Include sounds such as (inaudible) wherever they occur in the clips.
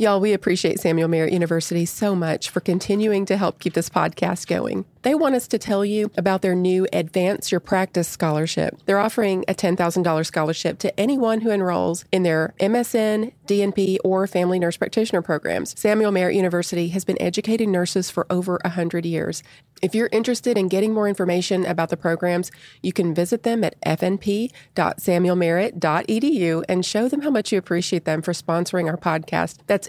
Y'all, we appreciate Samuel Merritt University so much for continuing to help keep this podcast going. They want us to tell you about their new Advance Your Practice Scholarship. They're offering a $10,000 scholarship to anyone who enrolls in their MSN, DNP, or family nurse practitioner programs. Samuel Merritt University has been educating nurses for over 100 years. If you're interested in getting more information about the programs, you can visit them at fnp.samuelmerritt.edu and show them how much you appreciate them for sponsoring our podcast. That's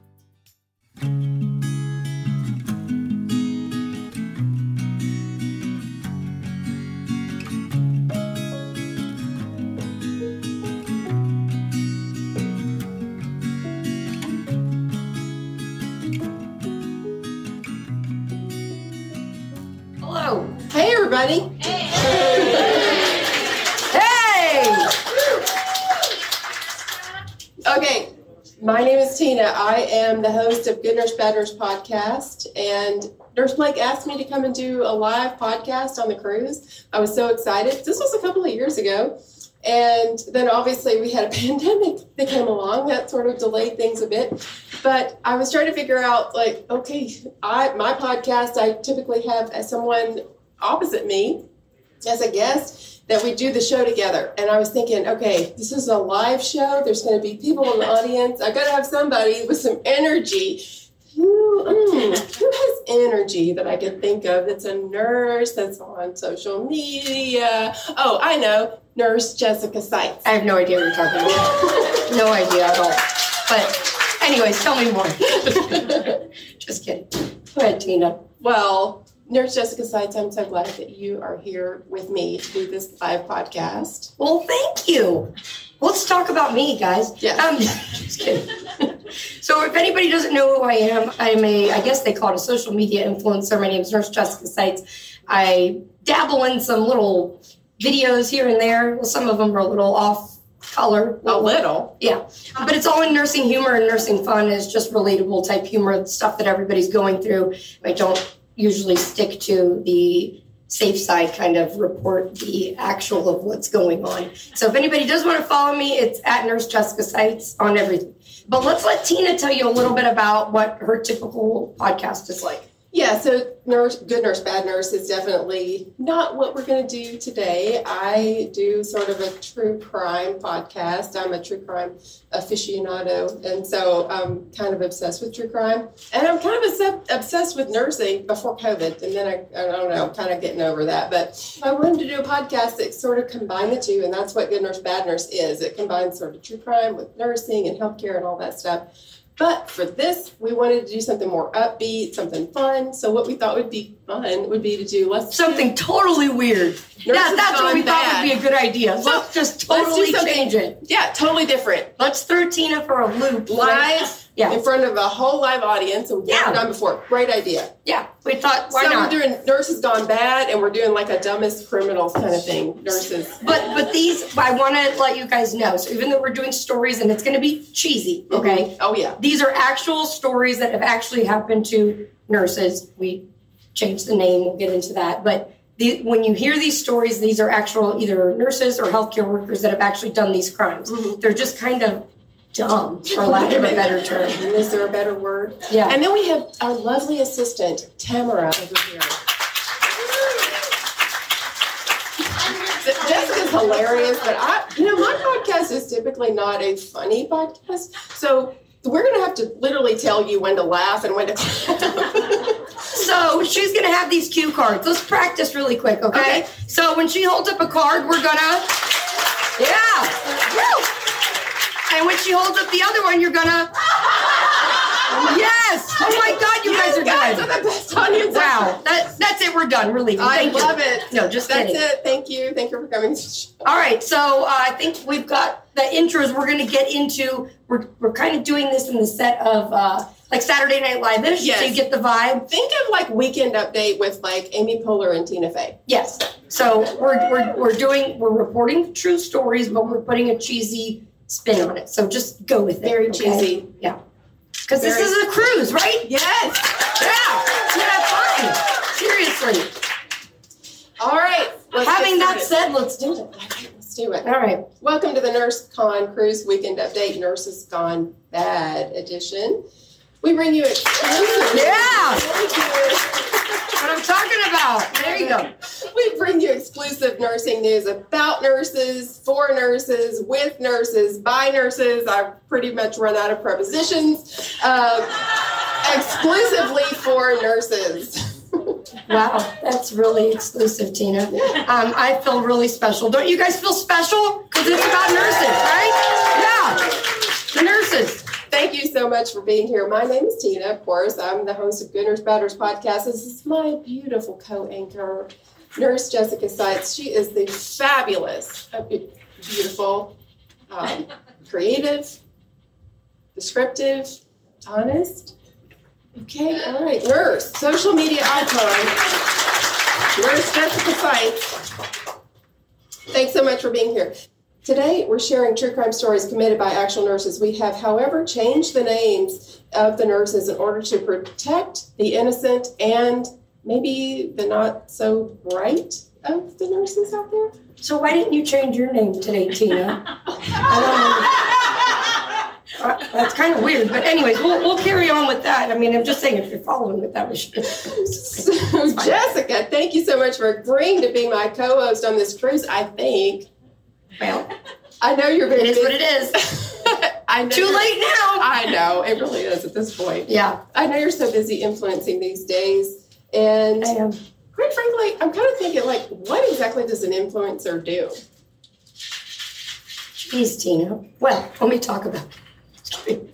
Hello. Hey, everybody. Hey! (laughs) Okay, my name is Tina. I am the host of Good Nurse Bad Nurse podcast, and Nurse Blake asked me to come and do a live podcast on the cruise. I was so excited. This was a couple of years ago. And then obviously we had a (laughs) pandemic that came along that sort of delayed things a bit. But I was trying to figure out like, okay, I my podcast I typically have someone opposite me as a guest that we do the show together. And I was thinking, okay, this is a live show. There's going to be people in the (laughs) audience. I got to have somebody with some energy. Who, mm, who has energy that I can think of that's a nurse that's on social media? Oh, I know, Nurse Jessica Seitz. I have no idea what you're talking about. (laughs) no idea at all. But, anyways, tell me more. (laughs) Just kidding. Go ahead, Tina. Well, Nurse Jessica Seitz, I'm so glad that you are here with me to do this live podcast. Well, thank you. Let's talk about me, guys. Yeah. Um, (laughs) just kidding. (laughs) so, if anybody doesn't know who I am, I'm a, I guess they call it a social media influencer. My name is Nurse Jessica Seitz. I dabble in some little videos here and there. Well, some of them are a little off color. A little. Yeah, but it's all in nursing humor and nursing fun is just relatable type humor, stuff that everybody's going through. I don't usually stick to the safe side, kind of report the actual of what's going on. So if anybody does want to follow me, it's at Nurse Jessica Seitz on everything. But let's let Tina tell you a little bit about what her typical podcast is like. Yeah, so nurse, good nurse, bad nurse is definitely not what we're going to do today. I do sort of a true crime podcast. I'm a true crime aficionado, and so I'm kind of obsessed with true crime. And I'm kind of obsessed, with nursing before COVID, and then I, I don't know, I'm kind of getting over that. But I wanted to do a podcast that sort of combined the two, and that's what good nurse, bad nurse is. It combines sort of true crime with nursing and healthcare and all that stuff. But for this, we wanted to do something more upbeat, something fun. So what we thought would be fun would be to do let's Something totally weird. Yeah, that's what we thought would be a good idea. So, let's just let's totally something- change it. Yeah, totally different. Let's throw Tina for a loop. Live Yeah. in front of a whole live audience, and we've Yeah. never done before. Great idea. Yeah. We thought, why so not? we're doing nurses gone bad, and we're doing like a dumbest criminals kind of thing. Nurses. But but these I want to let you guys know. So even though we're doing stories and it's going to be cheesy, mm-hmm. okay? Oh yeah. These are actual stories that have actually happened to nurses. We changed the name. We'll get into that. But the, when you hear these stories, these are actual either nurses or healthcare workers that have actually done these crimes. Mm-hmm. They're just kind of dumb, for lack of a better term. Is there a better word? Yeah. And then we have our lovely assistant, Tamara, over here. Jessica's hilarious, but I, you know, my podcast is typically not a funny podcast. So we're going to have to literally tell you when to laugh and when to clap. So she's gonna have these cue cards. Let's practice really quick, okay? Okay. So when she holds up a card, we're gonna, yeah, Woo! And when she holds up the other one, you're gonna, (laughs) yes. Oh my God, you guys are guys good. are the best audience Wow, that, that's it. We're done. We're leaving. I Thank you. love it. No, just That's kidding. it. Thank you. Thank you for coming. to the show. All right, so uh, I think we've got the intros. We're going to get into. We're we're kind of doing this in the set of uh, like Saturday Night Live-ish, Yes. so you get the vibe. Think of like Weekend Update with like Amy Poehler and Tina Fey. Yes. So we're, we're, we're doing, we're reporting true stories, but we're putting a cheesy spin on it. So just go with it. Very okay? cheesy. Yeah. Because this is a cruise, right? Yes. Yeah. Yeah, fine. Seriously. All right. Having that said, let's do it. Let's do it. All right. Welcome to the Nurse Con Cruise Weekend Update, Nurses Gone Bad edition. We bring you exclusive. Yeah. What I'm talking about. There you go. We bring you exclusive nursing news about nurses, for nurses, with nurses, by nurses. I've pretty much run out of prepositions. Um, exclusively for nurses. Wow, that's really exclusive, Tina. Um, I feel really special. Don't you guys feel special? Because it's about nurses, right? Yeah, the nurses. Thank you so much for being here. My name is Tina, of course. I'm the host of Bad Nurse podcast. This is my beautiful co-anchor, Nurse Jessica Seitz. She is the fabulous, uh, beautiful, um, (laughs) creative, descriptive, honest. Okay, all right. Nurse, social media icon, Nurse Jessica Seitz. Thanks so much for being here. Today, we're sharing true crime stories committed by actual nurses. We have, however, changed the names of the nurses in order to protect the innocent and maybe the not so bright of the nurses out there. So why didn't you change your name today, Tina? (laughs) Uh, That's kind of weird, but anyways, we'll, we'll carry on with that. I mean, I'm just saying, if you're following with that, we should. So, Jessica, thank you so much for agreeing to be my co host on this cruise. I think. Well, I know you're very it is what it is. (laughs) I know Too late now. (laughs) I know, it really is at this point. Yeah, I know you're so busy influencing these days. And I am. quite frankly, I'm kind of thinking, like, what exactly does an influencer do? Jeez, Tina. Well, let me talk about it.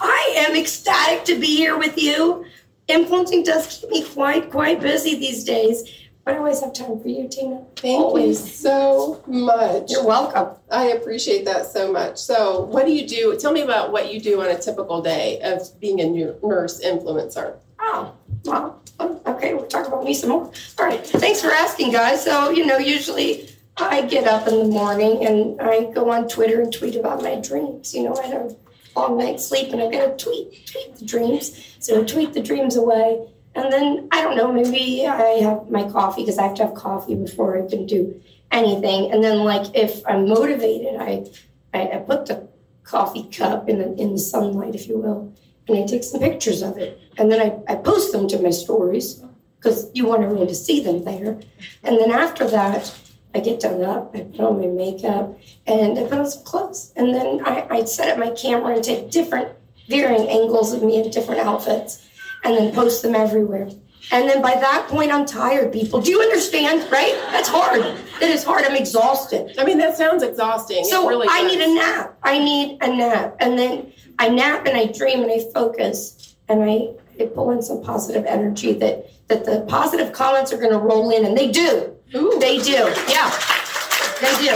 I am ecstatic to be here with you. Influencing does keep me quite, quite busy these days, I always have time for you, Tina. Thank Always. you so much. You're welcome. I appreciate that so much. So, what do you do? Tell me about what you do on a typical day of being a new nurse influencer. Oh, well, okay, we'll talk about me some more. All right, thanks for asking, guys. So, you know, usually I get up in the morning and I go on Twitter and tweet about my dreams. You know, I had a long night's sleep and I gotta tweet, tweet the dreams. So, tweet the dreams away. And then, I don't know, maybe I have my coffee because I have to have coffee before I can do anything. And then, like, if I'm motivated, I, I, I put the coffee cup in the, in the sunlight, if you will, and I take some pictures of it. And then I, I post them to my stories because you want everyone to see them there. And then after that, I get done up, I put on my makeup, and I put on some clothes. And then I, I set up my camera and take different varying angles of me in different outfits and then post them everywhere. And then by that point, I'm tired, people. Do you understand? Right? That's hard. That is hard. I'm exhausted. I mean, that sounds exhausting. So really I need a nap. I need a nap. And then I nap and I dream and I focus and I, I pull in some positive energy that, that the positive comments are going to roll in. And they do. Ooh. They do. Yeah. They do.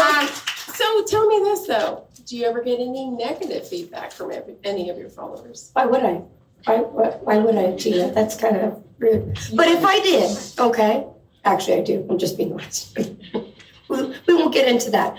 Um, So, tell me this though. Do you ever get any negative feedback from every, any of your followers? why would I? Why, why, why would I, Tina? That's kind of rude. But if I did, okay, actually I do. I'm just being honest. (laughs) we, we won't get into that.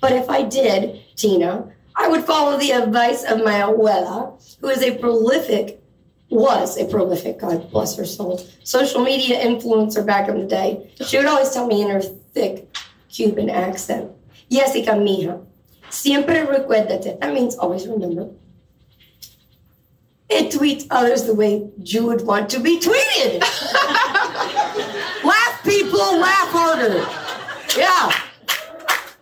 But if I did, Tina, I would follow the advice of my abuela, who is a prolific, was a prolific, God bless her soul, social media influencer back in the day. She would always tell me in her thick Cuban accent, Jessica, mija, siempre recuérdate. That means always remember. And tweet others the way you would want to be tweeted. (laughs) laugh, people, laugh harder. Yeah.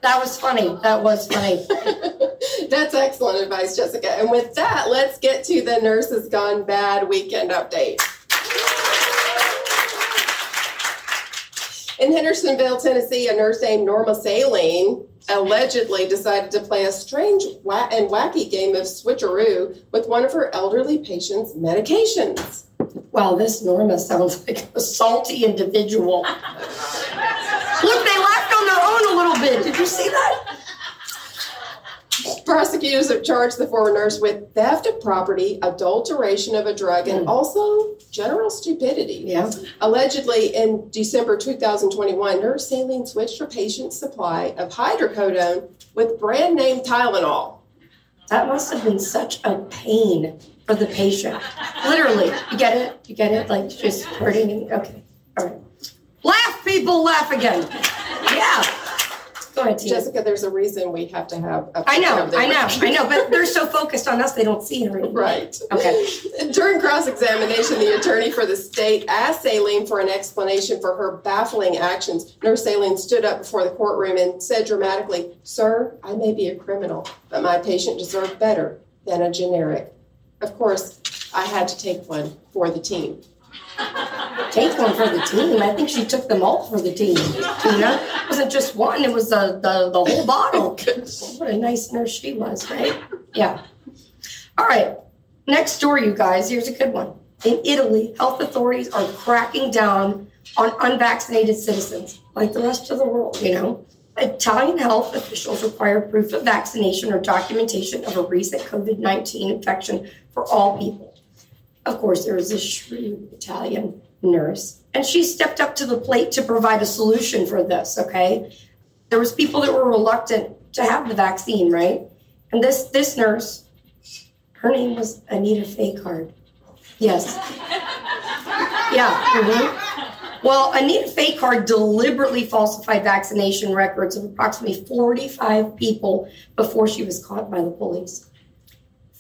That was funny. That was funny. (laughs) That's excellent advice, Jessica. And with that, let's get to the Nurses Gone Bad weekend update. In Hendersonville, Tennessee, a nurse named Norma Saline allegedly decided to play a strange and wacky game of switcheroo with one of her elderly patients' medications. Wow, this Norma sounds like a salty individual. Look, they laughed on their own a little bit. Did you see that? Prosecutors have charged the former nurse with theft of property, adulteration of a drug, and Mm. also general stupidity. Yeah. Allegedly, in December 2021, Nurse Saline switched her patient's supply of hydrocodone with brand name Tylenol. That must have been such a pain for the patient. Literally. You get it? You get it? Like just hurting okay. All right. Laugh, people, laugh again. Yeah. Go ahead, Tina. Jessica, there's a reason we have to have a I know, picture of their I know. I know, but they're so focused on us they don't see her anymore. Right. Okay. (laughs) During cross examination, the attorney for the state asked Saline for an explanation for her baffling actions. Nurse Saline stood up before the courtroom and said dramatically, Sir, I may be a criminal, but my patient deserved better than a generic. Of course, I had to take one for the team. Take one for the team. I think she took them all for the team. Tina. It wasn't just one, it was the, the, the whole bottle. (laughs) Oh, what a nice nurse she was, right? Yeah. All right. Next story, you guys. Here's a good one. In Italy, health authorities are cracking down on unvaccinated citizens, like the rest of the world, you know. Italian health officials require proof of vaccination or documentation of a recent COVID 19 infection for all people. Of course, there was this shrewd Italian nurse, and she stepped up to the plate to provide a solution for this, okay? There was people that were reluctant to have the vaccine, right? And this this nurse, her name was Anita Faycard. Yes. (laughs) Yeah. mhm. Well, Anita Faycard deliberately falsified vaccination records of approximately 45 people before she was caught by the police.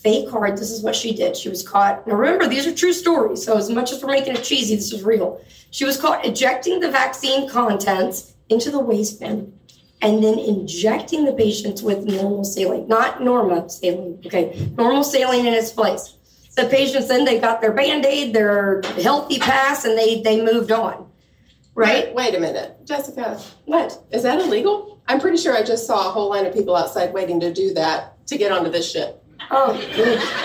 Faycard, this is what she did. She was caught. Now remember, these are true stories, so as much as we're making it cheesy, this is real. She was caught ejecting the vaccine contents into the waste bin and then injecting the patients with normal saline, not Norma saline, okay, normal saline in its place. The patients then they got their band-aid, their healthy pass, and they they moved on. Right? Wait, wait a minute. Jessica, What? is that illegal? I'm pretty sure I just saw a whole line of people outside waiting to do that to get onto this ship. Oh,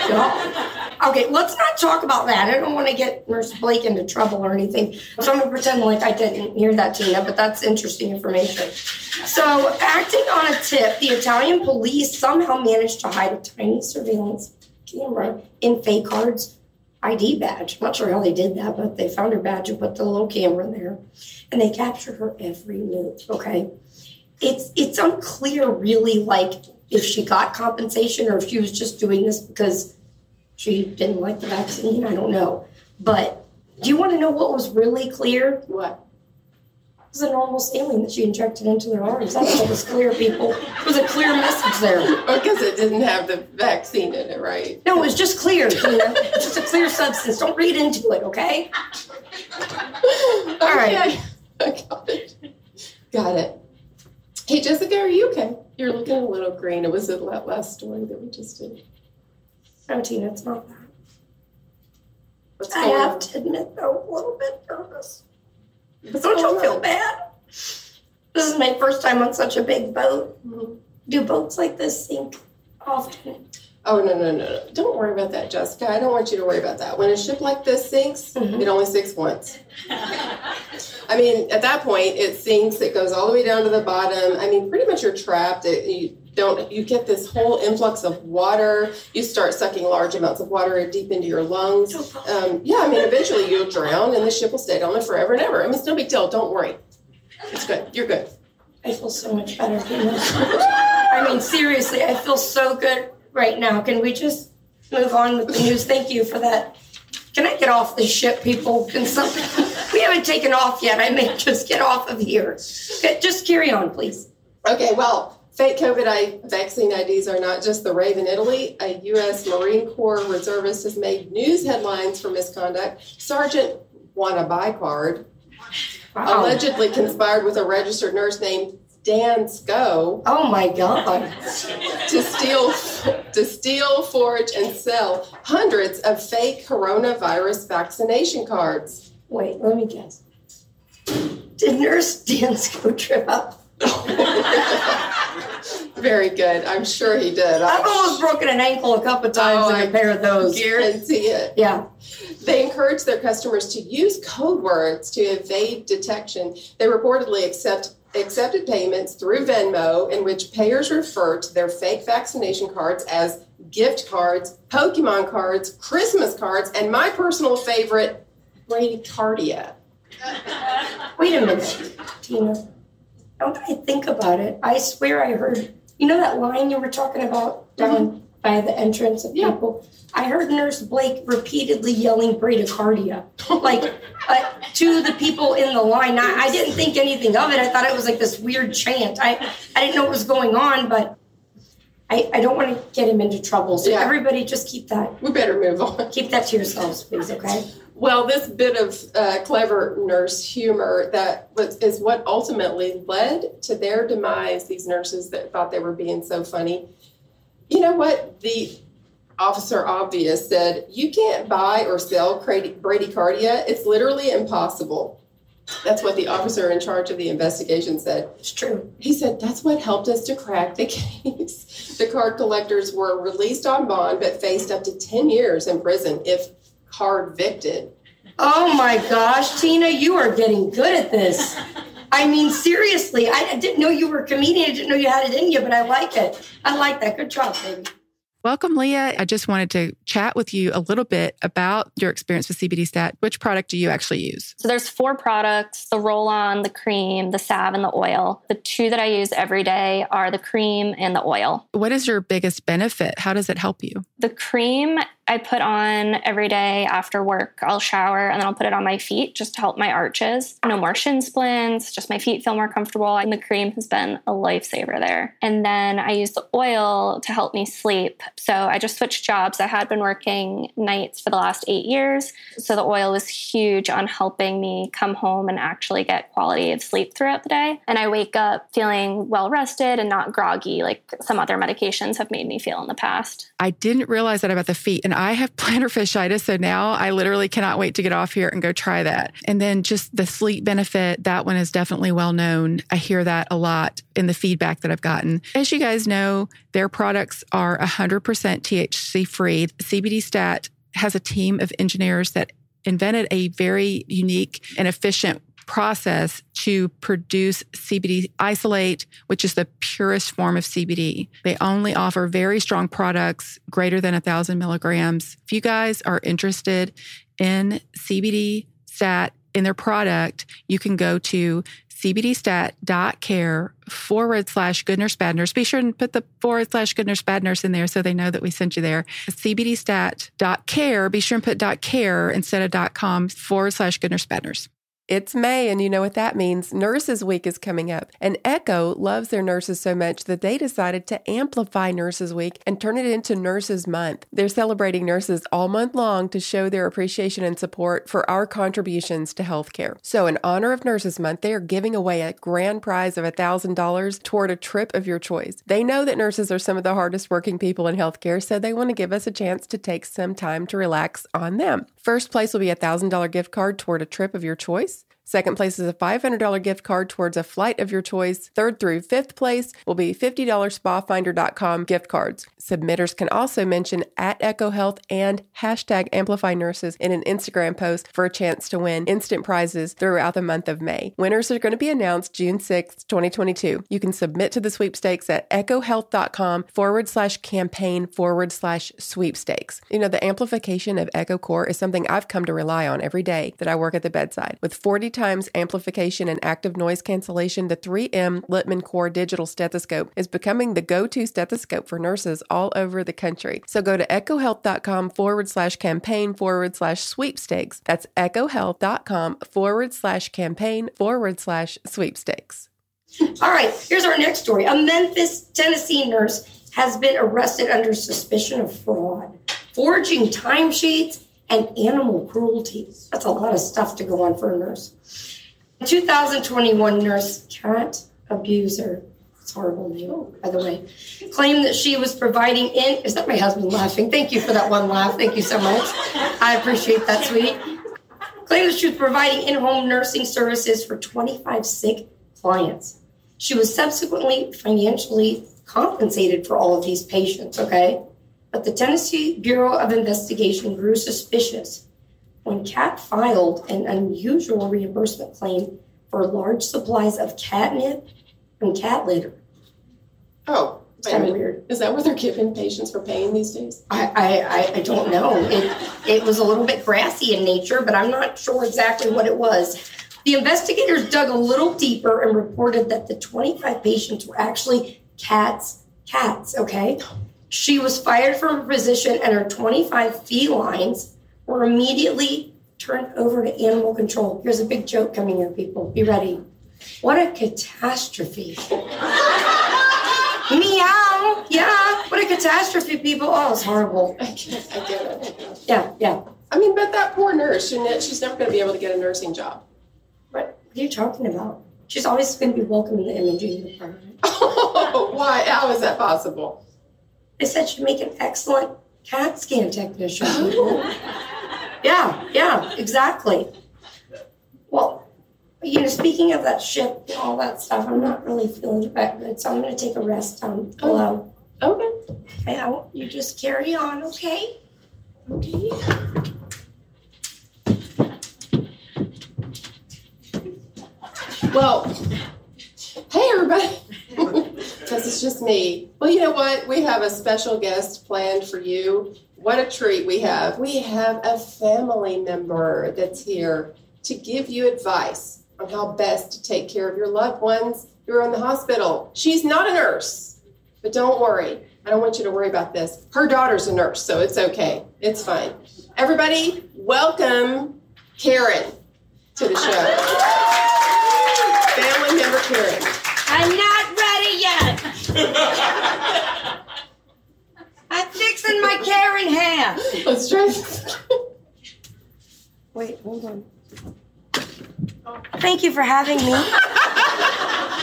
God. Okay, let's not talk about that. I don't want to get Nurse Blake into trouble or anything. So I'm going to pretend like I didn't hear that, Tina, but that's interesting information. So, acting on a tip, the Italian police somehow managed to hide a tiny surveillance camera in Faycard's ID badge. I'm not sure how they did that, but they found her badge and put the little camera there. And they captured her every move, okay? It's it's unclear really like if she got compensation or if she was just doing this because she didn't like the vaccine. I don't know. But do you want to know what was really clear? What? It was a normal saline that she injected into their arms. That's what was clear, people. It was a clear message there. Oh, because it didn't have the vaccine in it, right? No, it was just clear, just a clear substance. Don't read into it, okay? (laughs) All right. (laughs) I got it. Got it. Hey, Jessica, are you okay? You're looking a little green. It was the la- last story that we just did. No, Tina, it's not that. What's I going have on? to admit, though, a little bit nervous. What's Don't going you feel on? bad? This is my first time on such a big boat. Mhm. Do boats like this sink often? Oh, no, no, no, no. Don't worry about that, Jessica. I don't want you to worry about that. When a ship like this sinks, Mhm. it only sinks once. (laughs) I mean, at that point, it sinks, it goes all the way down to the bottom. I mean, pretty much you're trapped. It, you don't, you get this whole influx of water. You start sucking large amounts of water deep into your lungs. Um, yeah, I mean, eventually you'll drown and the ship will stay down there forever and ever. I mean, it's no big deal. Don't worry. It's good. You're good. I feel so much better. I mean, seriously, I feel so good right now. Can we just move on with the news? Thank you for that. Can I get off this ship, people? Can something? We haven't taken off yet. I may just get off of here. Just carry on, please. Okay, well, fake COVID vaccine IDs are not just the rave in Italy. A U.S. Marine Corps reservist has made news headlines for misconduct. Sergeant Wannaby card Wow. allegedly conspired with a registered nurse named Dansko Oh my God. (laughs) to steal, to steal, forge, and sell hundreds of fake coronavirus vaccination cards. Wait, let me guess. Did Nurse Dansko trip up? (laughs) Very good. I'm sure he did. I've almost broken an ankle a couple of times Oh, in I a pair of those. guarantee it. Yeah. They encourage their customers to use code words to evade detection. They reportedly accept accepted payments through Venmo in which payers refer to their fake vaccination cards as gift cards, Pokemon cards, Christmas cards, and my personal favorite, bradycardia. (laughs) Wait a minute, Tina. Don't I think about it? I swear I heard, you know that line you were talking about down. By the entrance of yeah. people? I heard Nurse Blake repeatedly yelling bradycardia, like uh, to the people in the line. I, I, didn't think anything of it. I thought it was like this weird chant. I, I didn't know what was going on, but I, I don't want to get him into trouble. So yeah. everybody just keep that. We better move on. Keep that to yourselves, please, okay? Well, this bit of uh, clever nurse humor that was, is what ultimately led to their demise, these nurses that thought they were being so funny. You know what? The Officer Obvious said, You can't buy or sell bradycardia. It's literally impossible. That's what the officer in charge of the investigation said. It's true. He said, That's what helped us to crack the (laughs) case. The card collectors were released on bond but faced up to 10 years in prison if card victed. Oh my gosh, Tina, you are getting good at this. (laughs) I mean, seriously, I didn't know you were a comedian. I didn't know you had it in you, but I like it. I like that. Good job, baby. Welcome, Leah. I just wanted to chat with you a little bit about your experience with CBD Stat. Which product do you actually use? So there's four products, the roll-on, the cream, the salve, and the oil. The two that I use every day are the cream and the oil. What is your biggest benefit? How does it help you? The cream I put on every day after work. I'll shower and then I'll put it on my feet just to help my arches. No more shin splints, just my feet feel more comfortable. And the cream has been a lifesaver there. And then I use the oil to help me sleep. So I just switched jobs. I had been working nights for the last eight years. So the oil was huge on helping me come home and actually get quality of sleep throughout the day. And I wake up feeling well rested and not groggy like some other medications have made me feel in the past. I didn't realize that about the feet. And I have (laughs) plantar fasciitis. So now I literally cannot wait to get off here and go try that. And then just the sleep benefit, that one is definitely well known. I hear that a lot in the feedback that I've gotten. As you guys know, their products are 100% THC free. CBD Stat has a team of engineers that invented a very unique and efficient process to produce CBD isolate, which is the purest form of CBD. They only offer very strong products greater than a thousand milligrams. If you guys are interested in CBD stat in their product, you can go to cbdstat.care forward slash good nurse bad nurse. Be sure and put the forward slash good nurse bad nurse in there so they know that we sent you there. cbdstat.care. Be sure and put .care instead of .com forward slash good nurse bad nurse. It's May, and you know what that means. Nurses Week is coming up, and Eko loves their nurses so much that they decided to amplify Nurses Week and turn it into Nurses Month. They're celebrating nurses all month long to show their appreciation and support for our contributions to healthcare. So, in honor of Nurses Month, they are giving away a grand prize of $1,000 toward a trip of your choice. They know that nurses are some of the hardest working people in healthcare, so they want to give us a chance to take some time to relax on them. First place will be a $1,000 gift card toward a trip of your choice. Second place is a $500 gift card towards a flight of your choice. Third through fifth place will be $50 spafinder.com gift cards. Submitters can also mention at Eko Health and hashtag Amplify Nurses in an Instagram post for a chance to win instant prizes throughout the month of May. Winners are going to be announced June 6, 2022. You can submit to the sweepstakes at ekohealth.com forward slash campaign forward slash sweepstakes. You know, the amplification of Eko Core is something I've come to rely on every day that I work at the bedside. With 40 times amplification and active noise cancellation, the 3M Littmann Core digital stethoscope is becoming the go to stethoscope for nurses all over the country. So go to ekohealth.com forward slash campaign forward slash sweepstakes. That's ekohealth.com forward slash campaign forward slash sweepstakes. All right, here's our next story. A Memphis, Tennessee nurse has been arrested under suspicion of fraud, forging timesheets and animal cruelty. That's a lot of stuff to go on for a nurse. 2021 nurse cat abuser, it's horrible name, by the way, claimed that she was providing in. Is that my husband laughing? Thank you for that one laugh. Thank you so much. I appreciate that, sweetie. Claimed that she was providing in home nursing services for 25 sick clients. She was subsequently financially compensated for all of these patients, okay? But the Tennessee Bureau of Investigation grew suspicious when CAT filed an unusual reimbursement claim for large supplies of catnip and cat litter. Oh, It's kind of weird. Is that what they're giving patients for pain these days? I, I, I, don't know. It, it was a little bit grassy in nature, but I'm not sure exactly what it was. The investigators dug a little deeper and reported that the 25 patients were actually cats. Cats, okay? She was fired from her position, and her 25 felines were immediately turned over to animal control. Here's a big joke coming here, people. Be ready. What a catastrophe. (laughs) Meow. Yeah, what a catastrophe, people. Oh, it's horrible. I get, I get it. I get it. Yeah, yeah. I mean, but that poor nurse? She's never going to be able to get a nursing job. What, what are you talking about? She's always going to be welcome in the imaging department. (laughs) Oh, why? How is that possible? They said she'd make an excellent CAT scan technician. (laughs) yeah, yeah, exactly. Well, you know, speaking of that ship and all that stuff, I'm not really feeling that good, so I'm going to take a rest down below. Okay. Okay, I want you just carry on, okay? Okay. Well, hey everybody. Because it's just me. Well, you know what? We have a special guest planned for you. What a treat we have. We have a family member that's here to give you advice on how best to take care of your loved ones who are in the hospital. She's not a nurse, but don't worry. I don't want you to worry about this. Her daughter's a nurse, so it's okay. It's fine. Everybody, welcome Karen to the show. (laughs) Family member Karen. I'm not ready yet. I'm fixing my Karen hair. Let's try this. Wait, hold on. Thank you for having me.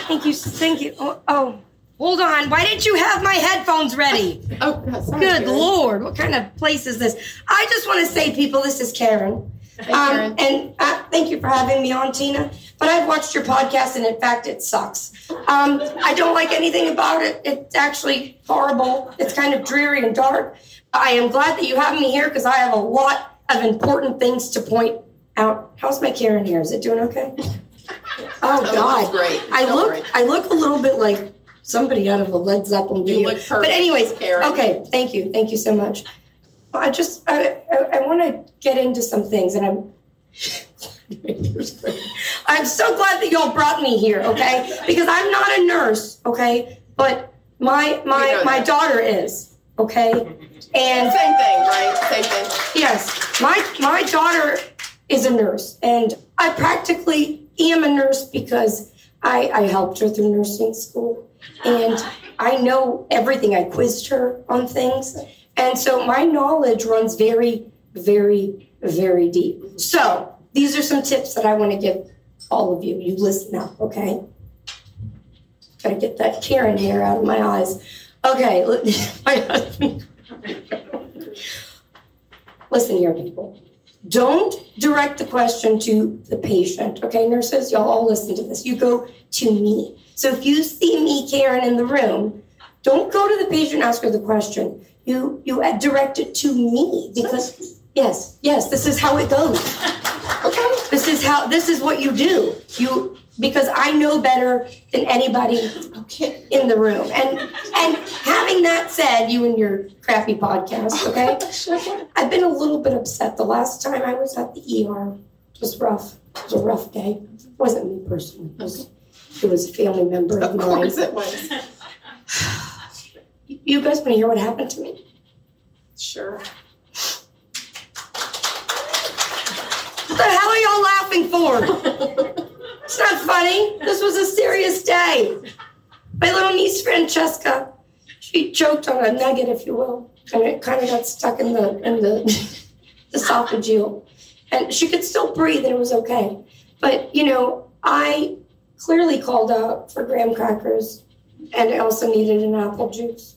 thank you, thank you. Oh, oh, hold on. Why didn't you have my headphones ready? Oh, sorry, Good Karen. Lord, what kind of place is this? I just want to say, people, this is Karen. Um, and uh, thank you for having me on, Tina. But I've watched your podcast, and in fact, it sucks. Um, I don't like anything about it. It's actually horrible. It's kind of dreary and dark. I am glad that you have me here because I have a lot of important things to point out. How's my Karen hair? Is it doing okay? (laughs) Oh, God, great. I look. worry. I look a little bit like somebody out of a Led Zeppelin You video. look perfect, but anyways, Karen. okay. Thank you. Thank you so much. I just I, I, I want to get into some things, and I'm I'm so glad that y'all brought me here, okay? Because I'm not a nurse, okay? But my my my daughter is, okay? And Same thing, right? Same thing. yes, my my daughter is a nurse, and I practically am a nurse because I I helped her through nursing school, and I know everything. I quizzed her on things, and so my knowledge runs very, very, very deep. So these are some tips that I want to give all of you. You listen up, okay? Gotta get that Karen hair out of my eyes. Okay, (laughs) my. Listen here, people. Don't direct the question to the patient. Okay, nurses, y'all all listen to this. You go to me. So if you see me, Karen, in the room, don't go to the patient and ask her the question. You you direct it to me because yes, yes, this is how it goes. (laughs) Okay. This is how this is what you do. You because I know better than anybody Okay. in the room. And and having that said, you and your crappy podcast, (laughs) okay? I've been a little bit upset. The last time I was at the ER it was rough. It was a rough day. It wasn't me personally. It was, it was a family member of Of mine. course it was. (laughs) You guys want to hear what happened to me? Sure. What the hell are y'all laughing for? It's not funny. This was a serious day. My little niece Francesca, she choked on a nugget, if you will, and it kind of got stuck in the in the, (laughs) the esophageal. And she could still breathe, and it was okay. But you know, I clearly called out for graham crackers, and Elsa needed an apple juice.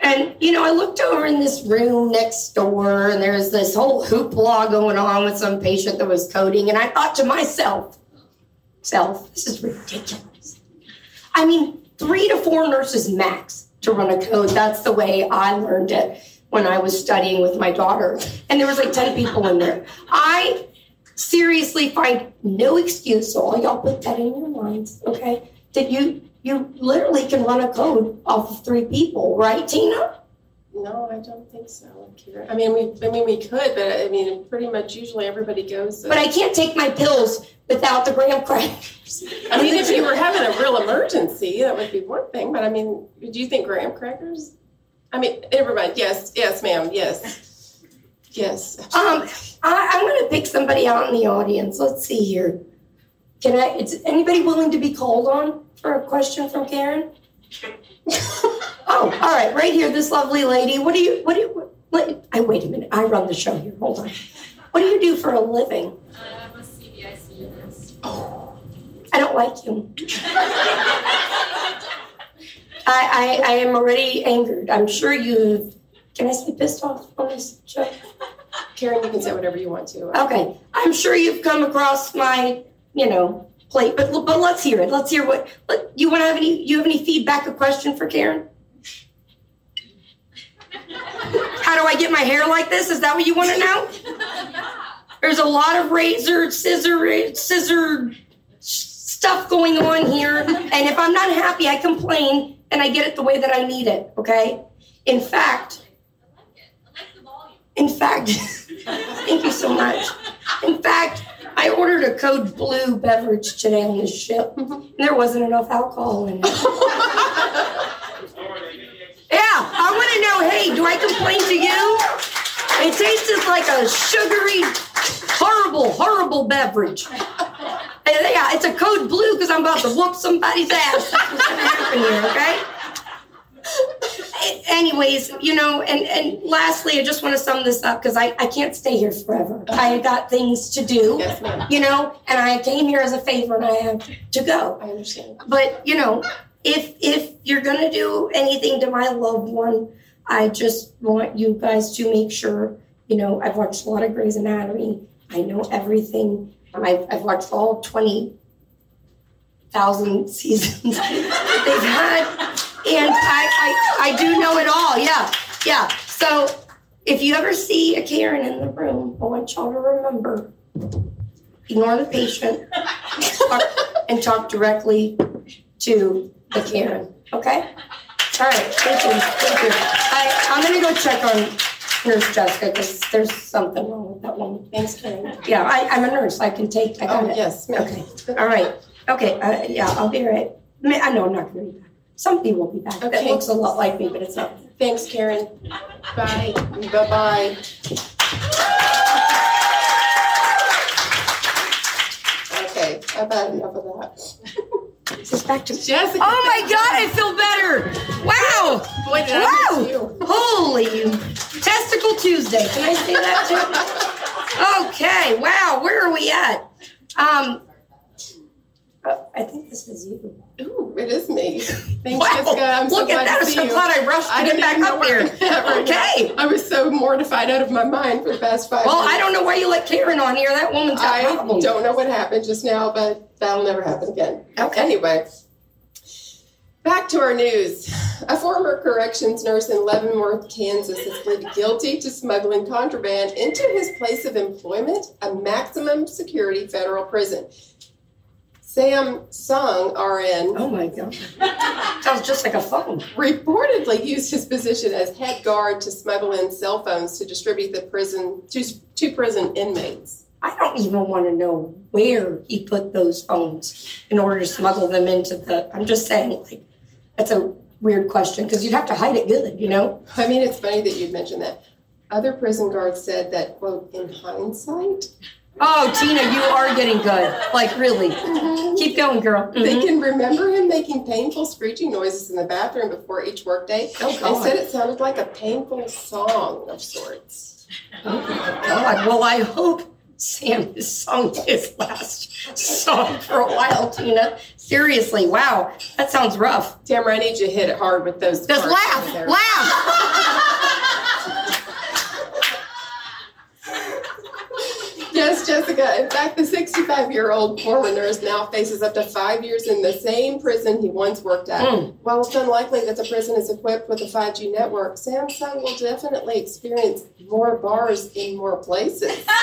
And you know, I looked over in this room next door, and there was this whole hoopla going on with some patient that was coding, and I thought to myself, "Self, this is ridiculous." I mean, three to four nurses max to run a code. That's the way I learned it when I was studying with my daughter, and there was like ten people in there. I seriously find no excuse. So all y'all put that in your minds, okay? That you you literally can run a code off of three people, right, Tina? No, I don't think so, Kira. I mean, we, I mean, we could, but I mean, pretty much usually everybody goes. But I can't take my pills without the graham crackers. I mean, if you were having a real emergency, that would be one thing. But I mean, do you think graham crackers? I mean, mind. Yes, yes, ma'am. Yes, yes. Um, I, I'm going to pick somebody out in the audience. Let's see here. Can I? Is anybody willing to be called on for a question from Karen? (laughs) oh, all right, right here, this lovely lady. What do you? What do you? What, I wait a minute. I run the show here. Hold on. What do you do for a living? Uh, I'm a CBIC nurse. Oh, I don't like you. I, I I am already angered. I'm sure you've. Can I say pissed off on this show? Karen, you can say whatever you want to. Okay, I'm sure you've come across my, you know, plate, but but let's hear it. Let's hear what. Let, you want to have any? You have any feedback or question for Karen? How do I get my hair like this? Is that what you want to know? There's a lot of razor, scissor, scissor stuff going on here, and if I'm not happy, I complain and I get it the way that I need it. Okay. In fact, in fact, (laughs) thank you so much. In fact, I ordered a code blue beverage today on the ship. Mm-hmm. And there wasn't enough alcohol in it. (laughs) Yeah, I want to know hey, do I complain to you? It tasted like a sugary, horrible, horrible beverage. And yeah, it's a code blue because I'm about to whoop somebody's ass. That's what's going to happen here, okay? Anyways, you know, and and lastly, I just want to sum this up because I, I can't stay here forever. I got things to do, Yes, you know, and I came here as a favor and I have to go. I understand. But you know, if if you're gonna do anything to my loved one, I just want you guys to make sure, you know, I've watched a lot of Grey's Anatomy. I know everything. I've, I've watched all 20,000 seasons (laughs) that they've had. And I, I, I do know it all. Yeah. Yeah. So if you ever see a Karen in the room, I want y'all to remember ignore the patient talk, (laughs) and talk directly to the Karen. Okay? All right. Thank you. Thank you. I, I'm going to go check on Nurse Jessica because there's something wrong with that woman. Thanks, Karen. Yeah, I, I'm a nurse. I can take. I got Oh, it. yes. Okay. All right. Okay. Uh, yeah, I'll be right. I, I know I'm not going to be back. Somebody will be back. That Okay. looks a lot like me, but it's not. Thanks, Karen. Bye. Bye bye. Okay, I've had enough of that. this back to? (laughs) Jessica. Oh my God! I feel better. Wow. Boy, did I Wow! miss you. Holy testicle Tuesday. Can I say that too? (laughs) Okay. Wow. Where are we at? Um. Uh, I think this is you. Ooh, it is me. (laughs) Thanks, Wow. Jessica. I'm so Look at glad that. to I'm see so you. glad I rushed to I get back up here. (laughs) I'm now. Okay. I was so mortified out of my mind for the past five Well, I don't know why you let Karen on here. That woman's got I problems. don't know what happened just now, but that'll never happen again. Okay. Anyway, back to our news. A former corrections nurse in Leavenworth, Kansas, has pleaded guilty to smuggling contraband into his place of employment, a maximum security federal prison. Sam Sung, RN, Oh my God. Sounds just like a phone. reportedly used his position as head guard to smuggle in cell phones to distribute the prison to, to prison inmates. I don't even want to know where he put those phones in order to smuggle them into the. I'm just saying, like, that's a weird question because you'd have to hide it good, you know? I mean, it's funny that you'd mention that. Other prison guards said that, quote, in hindsight, Oh, Tina, you are getting good. Like, really. Keep going, girl. they Mhm. can remember him making painful screeching noises in the bathroom before each workday. Oh, They said it sounded like a painful song of sorts. Oh, my God. Well, I hope Sam has sung his last song for a while, Tina. Seriously, wow. That sounds rough. Tamara, I need you to hit it hard with those. Just laugh, laugh. (laughs) Yes, Jessica. In fact, the 65 year old former nurse now faces up to five years in the same prison he once worked at. Mm. While it's unlikely that the prison is equipped with a 5G network, Samsung will definitely experience more bars in more places. (laughs)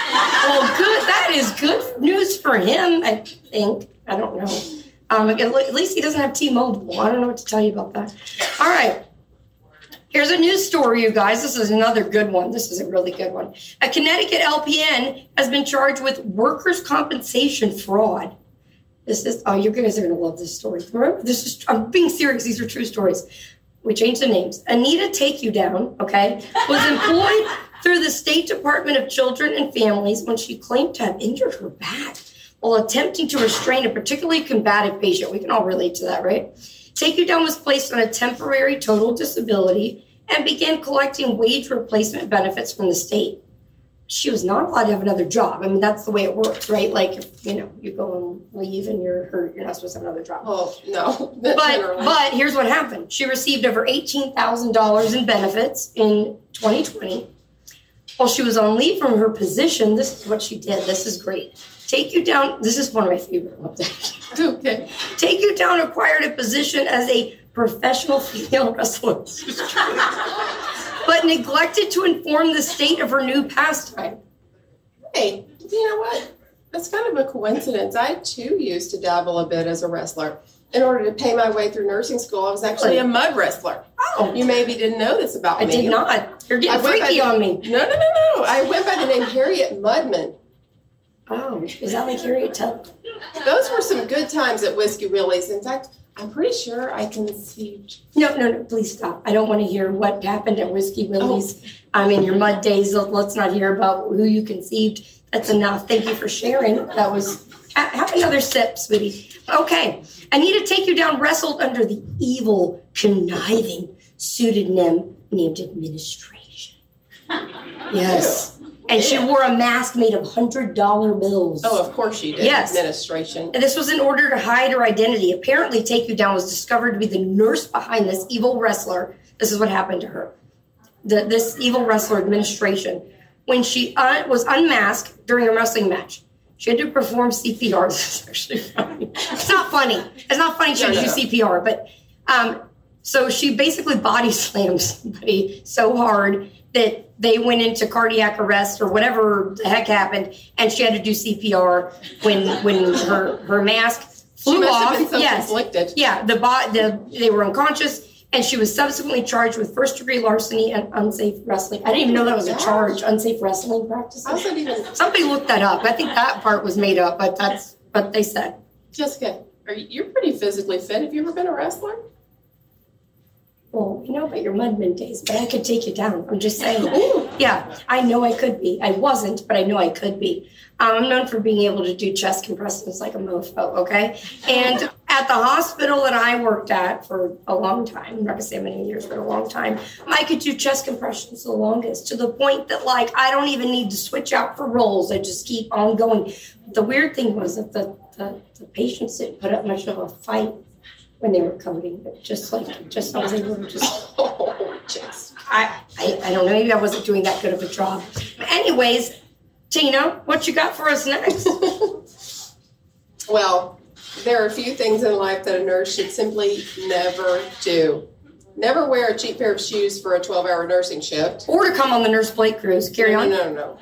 Well, good. That is good news for him, I think. I don't know. Um, at least he doesn't have T-Mobile. I don't know what to tell you about that. All right. Here's a news story, you guys. This is another good one. This is a really good one. A Connecticut LPN has been charged with workers' compensation fraud. This is, oh, you guys are going to love this story. This is, I'm being serious. These are true stories. We changed the names. Anita Take You Down, okay, was employed (laughs) through the State Department of Children and Families when she claimed to have injured her back while attempting to restrain a particularly combative patient. We can all relate to that, right? Take You Down was placed on a temporary total disability and began collecting wage replacement benefits from the state. She was not allowed to have another job. I mean, that's the way it works, right? Like, if, you know, you go and leave and you're hurt, you're not supposed to have another job. Oh, no. (laughs) But Generally. but here's what happened. She received over eighteen thousand dollars in benefits in 2020. While she was on leave from her position, this is what she did. This is great. Take you down. This is one of my favorite ones. (laughs) okay. Take you down acquired a position as a professional female wrestler, (laughs) but neglected to inform the state of her new pastime. Hey, you know what? That's kind of a coincidence. I too used to dabble a bit as a wrestler. In order to pay my way through nursing school, I was actually a mud wrestler. Oh, You maybe didn't know this about I me. I did not. You're getting by freaky the- on me. No, no, no, no. I went by the name Harriet Mudman. Oh, is that like Harriet Tubman? Those were some good times at Whiskey Willie's. In fact, I'm pretty sure I conceived. No, no, no, please stop. I don't want to hear what happened at Whiskey Willie's. Oh. I mean, your mud days. let- Let's not hear about who you conceived. That's enough. Thank you for sharing. That was. ha- Have another sip, sweetie. Okay. I need to take you down. Wrestled under the evil, conniving pseudonym named Administration. (laughs) Yes. And she wore a mask made of $100 bills. Oh, of course she did. Yes. Administration. And this was in order to hide her identity. Apparently, Take You Down was discovered to be the nurse behind this evil wrestler. This is what happened to her. The, this evil wrestler administration. When she un- was unmasked during a wrestling match, she had to perform CPR. (laughs) This is actually funny. It's not funny. It's not funny she had to do CPR, but um, so she basically body (laughs) slammed somebody so hard that they went into cardiac arrest or whatever the heck happened, and she had to do CPR when when her her mask flew off. have been so yes, conflicted. yeah, the, bo- the they were unconscious, and she was subsequently charged with first degree larceny and unsafe wrestling. I didn't even know that was a charge. Unsafe wrestling practices. How's even? Somebody looked that up. I think that part was made up, but that's what they said. Jessica, are you, you're pretty physically fit. Have you ever been a wrestler? Well, you know about your Mudman days, but I could take you down. I'm just saying. Yeah, I know I could be. I wasn't, but I know I could be. Um, I'm known for being able to do chest compressions like a mofo, okay? And (laughs) at the hospital that I worked at for a long time, I'm not gonna say many years, but a long time, I could do chest compressions the longest to the point that, like, I don't even need to switch out for rolls. I just keep on going. The weird thing was that the, the, the patients didn't put up much of a fight when they were coding, but just like, just I was able to just Oh, Jess. I, I, I don't know. Maybe I wasn't doing that good of a job. But anyways, Tina, what you got for us next? (laughs) Well, there are a few things in life that a nurse should simply never do. Never wear a cheap pair of shoes for a 12 hour nursing shift. or to come on the Nurse Blake cruise. Carry no, on. No, no, no.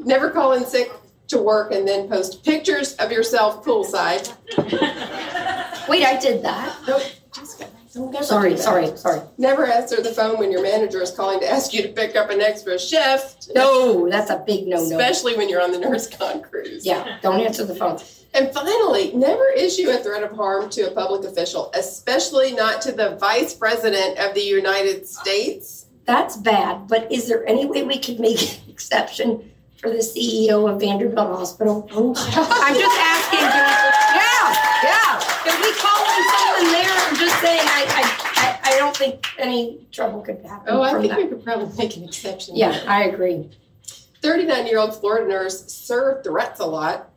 Never call in sick to work and then post pictures of yourself poolside. (laughs) Wait, I did that. Nope. Jessica, don't ever Sorry, do that. sorry, sorry. Never answer the phone when your manager is calling to ask you to pick up an extra shift. No, that's a big no no. Especially when you're on the nurse con cruise. Yeah, don't answer the phone. And finally, never issue a threat of harm to a public official, especially not to the Vice President of the United States. That's bad, but is there any way we could make an exception for the CEO of Vanderbilt Hospital? I'm just asking. Yeah, yeah. Can we call in someone there and just saying I, I, I, I don't think any trouble could happen Oh, I from think that. we could probably make an exception. Yeah, I agree. 39 year old Florida nurse Sir Threats a Lot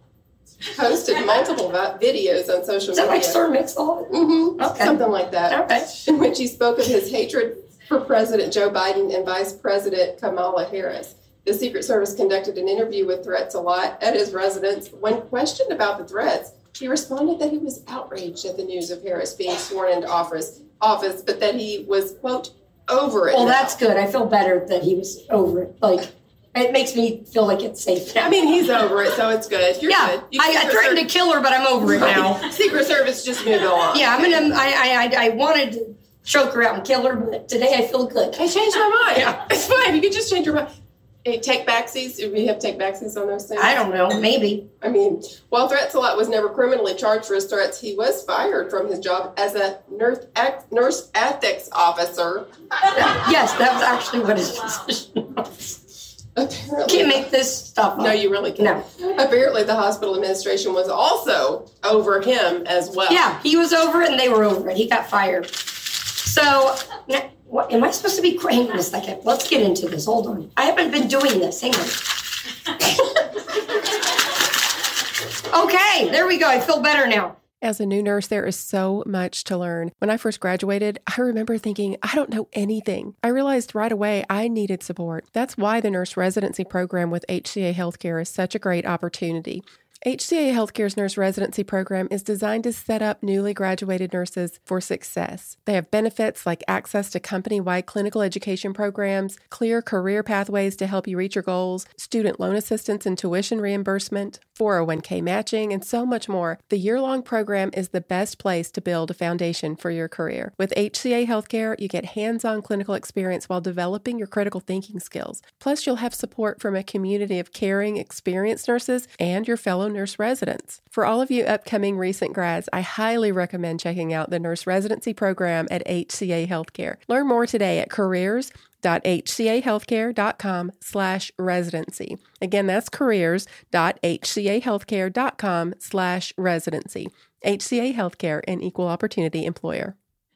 posted (laughs) multiple vi- videos on social Is that like media. Sir Mix-a-Lot? hmm Okay. Something like that. Okay. In which he spoke of his hatred for President Joe Biden and Vice President Kamala Harris. The Secret Service conducted an interview with Threats a lot at his residence. When questioned about the threats, he responded that he was outraged at the news of Harris being sworn into office, office, but that he was quote over it. Well, now. that's good. I feel better that he was over it. Like, it makes me feel like it's safe now. I mean, he's over it, so it's good. You're yeah, good. You I, I threatened to kill her, but I'm over it now. (laughs) Secret Service just moved on. Yeah, I'm gonna. I, I, I, I wanted to choke her out and kill her, but today I feel good. I changed my mind. Yeah. It's fine. You can just change your mind. Hey, take back seats. Do we have take back seats on those things? I don't know. Maybe. I mean, while Threats a lot was never criminally charged for his threats, he was fired from his job as a nurse, nurse ethics officer. (laughs) Yes, that was actually what his position was. Apparently, Can't make this stuff up. no, you really can't. No. Apparently, the hospital administration was also over him as well. Yeah, he was over it and they were over it. He got fired. So, what, am I supposed to be crying in a second? Let's get into this. Hold on. I haven't been doing this. Hang on. (laughs) okay, there we go. I feel better now. As a new nurse, there is so much to learn. When I first graduated, I remember thinking, I don't know anything. I realized right away I needed support. That's why the nurse residency program with HCA Healthcare is such a great opportunity. HCA Healthcare's nurse residency program is designed to set up newly graduated nurses for success. They have benefits like access to company wide clinical education programs, clear career pathways to help you reach your goals, student loan assistance and tuition reimbursement, 401k matching, and so much more. The year long program is the best place to build a foundation for your career. With HCA Healthcare, you get hands on clinical experience while developing your critical thinking skills. Plus, you'll have support from a community of caring, experienced nurses and your fellow nurse residents. For all of you upcoming recent grads, I highly recommend checking out the nurse residency program at HCA Healthcare. Learn more today at careers.hcahealthcare.com slash residency. Again, that's careers.hcahealthcare.com slash residency. HCA Healthcare, an equal opportunity employer.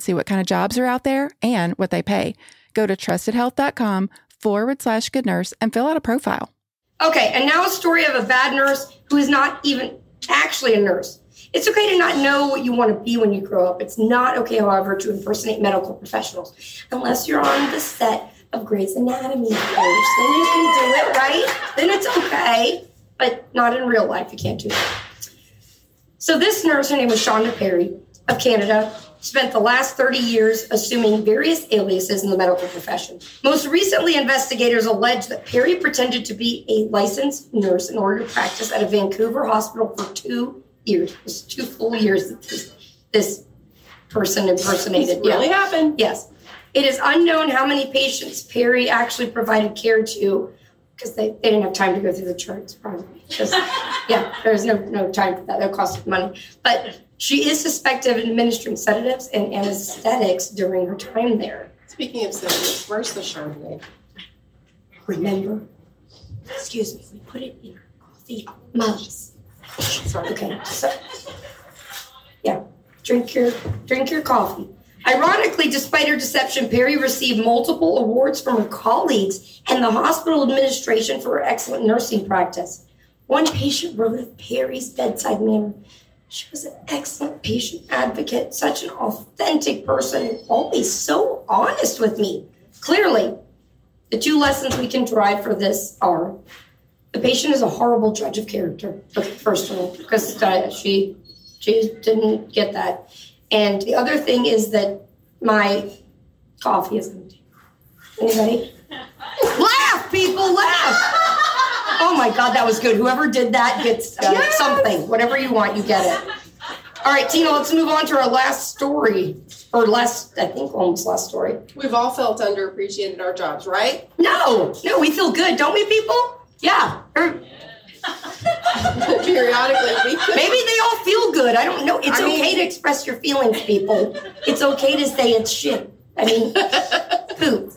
see what kind of jobs are out there and what they pay. Go to trustedhealth.com forward slash good nurse and fill out a profile. Okay, and now a story of a bad nurse who is not even actually a nurse. It's okay to not know what you want to be when you grow up. It's not okay, however, to impersonate medical professionals unless you're on the set of Grey's Anatomy. Then you can do it, right? Then it's okay, but not in real life. You can't do that. So this nurse, her name was Shonda Perry of Canada, spent the last 30 years assuming various aliases in the medical profession. Most recently, investigators allege that Perry pretended to be a licensed nurse in order to practice at a Vancouver hospital for two years. It was two full years that this, this person impersonated. It's really Yeah. happened. Yes. It is unknown how many patients Perry actually provided care to because they, they didn't have time to go through the charts, probably. Just, yeah, there's no, no time for that. That costs money. But she is suspected of administering sedatives and anesthetics during her time there. Speaking of sedatives, where's the Chardonnay? Remember? Excuse me, we put it in her coffee mugs. Sorry. Okay, so yeah, drink your drink your coffee. Ironically, despite her deception, Perry received multiple awards from her colleagues and the hospital administration for her excellent nursing practice. One patient wrote of Perry's bedside manner. She was an excellent patient advocate, such an authentic person, and always so honest with me. Clearly, the two lessons we can derive for this are the patient is a horrible judge of character, first of all, because uh, she she didn't get that. And the other thing is that my coffee is empty. Anybody? (laughs) laugh, people, laugh. Oh my God, that was good. Whoever did that gets uh, something. Whatever you want, you get it. All right, Tina, let's move on to our last story. Or last, I think almost last story. We've all felt underappreciated in our jobs, right? No, no, we feel good, don't we, people? Yeah. Or Periodically, maybe they all feel good. I don't know. It's I mean- okay to express your feelings, people. It's okay to say it's shit. I mean, (laughs) poop.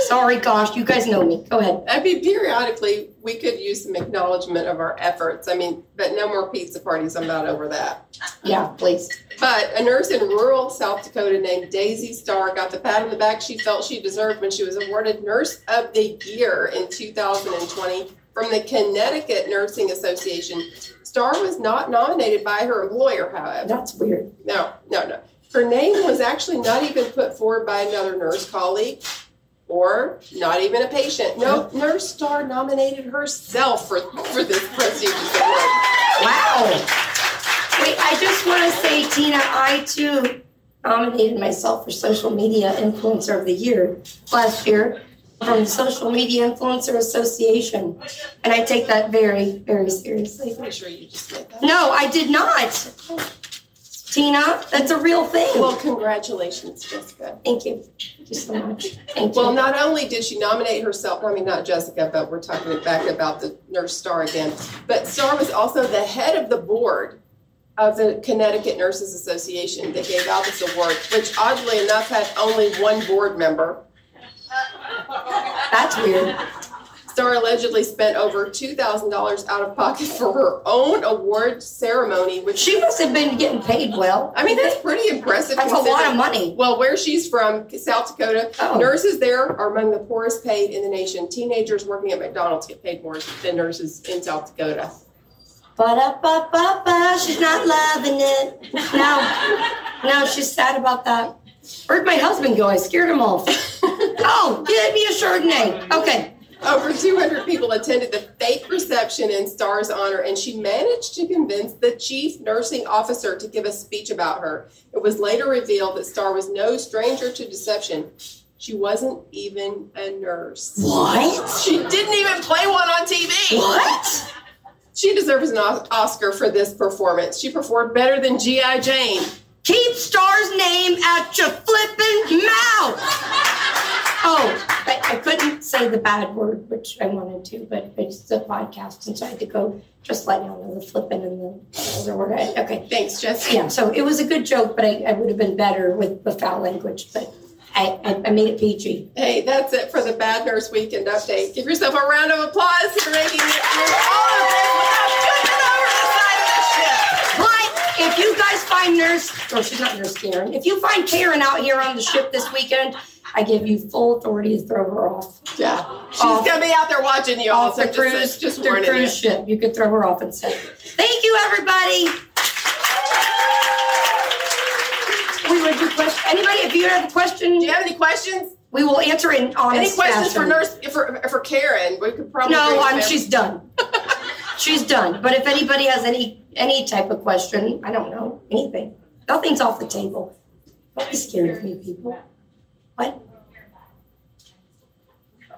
Sorry, gosh, you guys know me. Go ahead. I mean, periodically, we could use some acknowledgement of our efforts. I mean, but no more pizza parties. I'm not over that. Yeah, please. But a nurse in rural South Dakota named Daisy Starr got the pat on the back she felt she deserved when she was awarded Nurse of the Year in 2020 from the Connecticut Nursing Association. Starr was not nominated by her employer, however. That's weird. No, no, no. Her name was actually not even put forward by another nurse colleague or not even a patient. No, Nurse Star nominated herself for, for this prestigious award. Wow. Wait, I just want to say, Tina, I too nominated myself for Social Media Influencer of the Year last year from the Social Media Influencer Association. And I take that very, very seriously. Pretty sure you just made that. No, I did not. Tina, that's a real thing. Well, congratulations, Jessica. Thank you. Thank you so much. Thank Well, you. not only did she nominate herself, I mean, not Jessica, but we're talking back about the nurse Star again, but Star was also the head of the board of the Connecticut Nurses Association that gave out this award, which oddly enough had only one board member. That's weird. Starr allegedly spent over $2,000 out of pocket for her own award ceremony, which She must have been getting paid well. I mean, that's pretty impressive. That's a lot of money. Well, where she's from, South Dakota, Oh. nurses there are among the poorest paid in the nation. Teenagers working at McDonald's get paid more than nurses in South Dakota. Ba-da-ba-ba-ba, she's not loving it. No, no, she's sad about that. Where'd my husband go? I scared him off. (laughs) Oh, give me a Chardonnay. Okay. Over 200 people attended the fake reception in Star's honor, and she managed to convince the chief nursing officer to give a speech about her. It was later revealed that Star was no stranger to deception. She wasn't even a nurse. What? She didn't even play one on TV. What? She deserves an Oscar for this performance. She performed better than G.I. Jane. Keep Star's name out your flippin' mouth. Oh, I, I couldn't say the bad word, which I wanted to, but it's a podcast, and so I had to go just let down on the flippin' and the other word. Okay. Thanks, Jessica. Yeah, so it was a good joke, but I, I would have been better with the foul language, but I, I, I made it PG. Hey, that's it for the Bad Nurse Weekend update. Give yourself a round of applause for making it through all of this without over the side of the ship. But if you guys find nurse, or she's not nurse Karen, if you find Karen out here on the ship this weekend, I give you full authority to throw her off. Yeah, she's Off- gonna be out there watching you all. Off So the just, cruise, just the cruise ship. You could throw her off and say, Thank you, everybody. We would do question. Anybody, if you have a question, Do you have any questions? we will answer in honest Any questions for. Nurse for for Karen? We could probably. No, I'm, she's done. she's done. But if anybody has any any type of question, I don't know anything. Nothing's off the table. Don't be scared of me, people. What?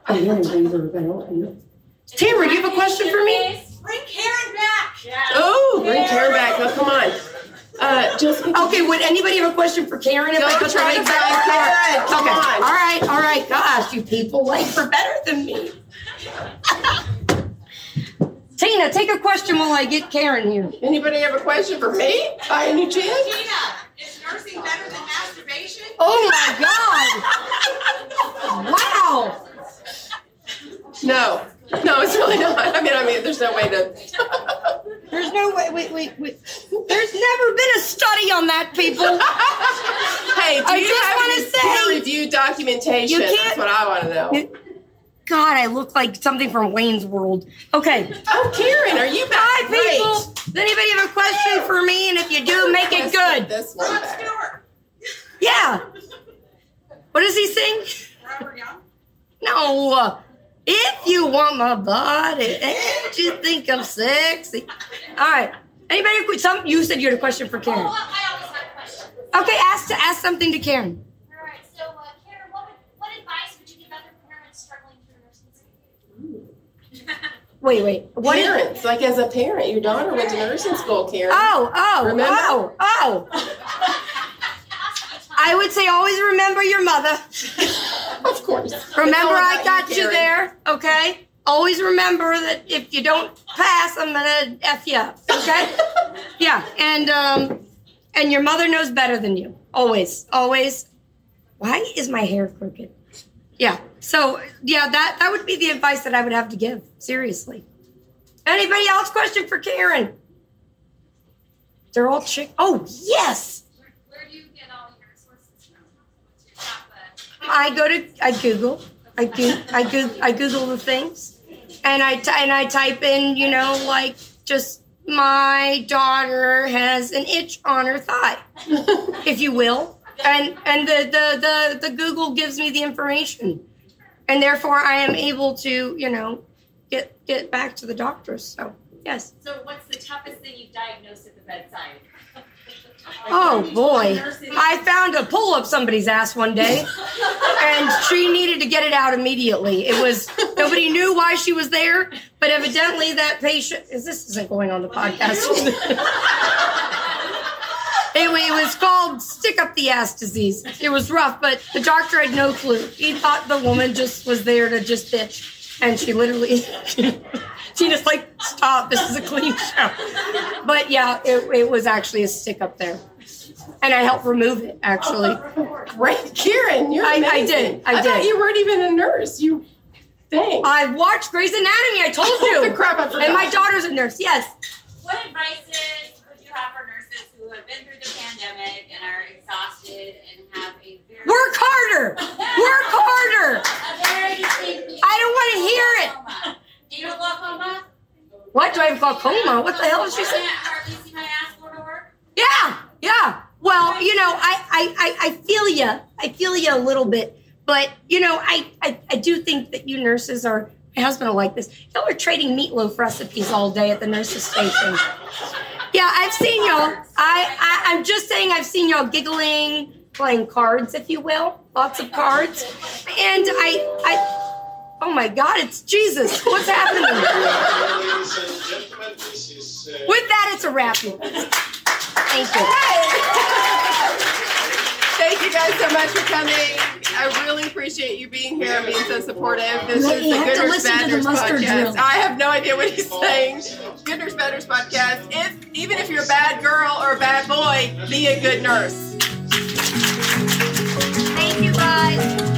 I'm hearing reverb. I don't I know. Tamara, do you have a question for me? Bring Karen back. Oh, bring Karen back. Oh, come on. Uh, Jessica. Okay, would anybody have a question for Karen? If Go I put try the to mic find? Karen. Come okay. on. All right, all right. Gosh, you people like her better than me. (laughs) Tina, take a question while I get Karen here. Anybody have a question for me? By any chance? Tina, is nursing better than masturbation? Oh my God! Wow! No. No, it's really not. I mean, I mean, there's no way to. (laughs) There's no way. Wait, wait, wait. There's never been a study on that, people. (laughs) hey, do I you just have wanna any say- peer-reviewed documentation? You That's can't- what I want to know. You- God, I look like something from Wayne's World. Okay. Oh, Karen, are you back? Hi, Great. people. Does anybody have a question for me? And if you do, make it good. This one Rod. Stewart. Yeah. What does he sing? Robert Young. No. uh, If you want my body and you think I'm sexy. All right. Anybody? Some you said you had a question for Oh, Karen. I always have a. Okay, ask to ask something to Karen. All right. So, uh, Karen, what, would, what advice would you give other parents struggling through nursing school? Wait, wait. What? Parents, like as a parent, your daughter went to nursing school, Karen. Oh, oh, Remember? oh, oh. I would say always remember your mother. (laughs) Of course. (laughs) Remember, I got you, Karen. there. Okay. Always remember that if you don't pass, I'm gonna f you up. Okay. (laughs) yeah, and um, and your mother knows better than you. Always, always. Why is my hair crooked? Yeah. So yeah, that that would be the advice that I would have to give. Seriously. Anybody else? Question for Karen? They're all chick. Oh yes. Where, where do you get all your sources from? What's your top, I go to I Google. I go I go I Google the things, and I t- and I type in you know like just my daughter has an itch on her thigh, if you will, and and the the the the Google gives me the information, and therefore I am able to you know get get back to the doctors. So yes. So what's the toughest thing you've diagnosed at the bedside? (laughs) Oh boy. I found a pull up somebody's ass one day and she needed to get it out immediately. It was nobody knew why she was there, but evidently that patient is this isn't going on the podcast. (laughs) anyway, it was called stick up the ass disease. It was rough, but the doctor had no clue. He thought the woman just was there to just bitch. And she literally (laughs) Tina's like, stop, this is a clean show. But yeah, it, it was actually a stick up there. And I helped remove it actually. Great, Karen, you're I- I amazing. did, I thought did. you weren't even a nurse. You, thanks. I watched Grey's Anatomy, I told (laughs) you. the crap, I forgot. And my daughter's a nurse, yes. What advices would you have for nurses who have been through the pandemic and are exhausted and have a very Work harder. Work harder. I don't want to hear it. Do you know glaucoma? What do I have glaucoma? What the hell did she I say? can't hardly see my ass go to work. Yeah, yeah. Well, you know, I, I, I, I feel you. I feel you a little bit, but you know, I, I, I do think that you nurses are. My husband will like this. Y'all are trading meatloaf recipes all day at the nurses station. Yeah, I've seen y'all. I, I, I'm just saying, I've seen y'all giggling, playing cards, if you will, lots of cards, and I, I. Oh my God! It's Jesus. What's happening? Ladies and gentlemen, this is With that, it's a wrap. Thank you. Thank you guys so much for coming. I really appreciate you being here and being so supportive. This Yeah, is the have to Good Nurse Bad the Nurse podcast. drill. I have no idea what he's saying. Good Nurse Bad Nurse podcast. If even if you're a bad girl or a bad boy, be a good nurse. Guys.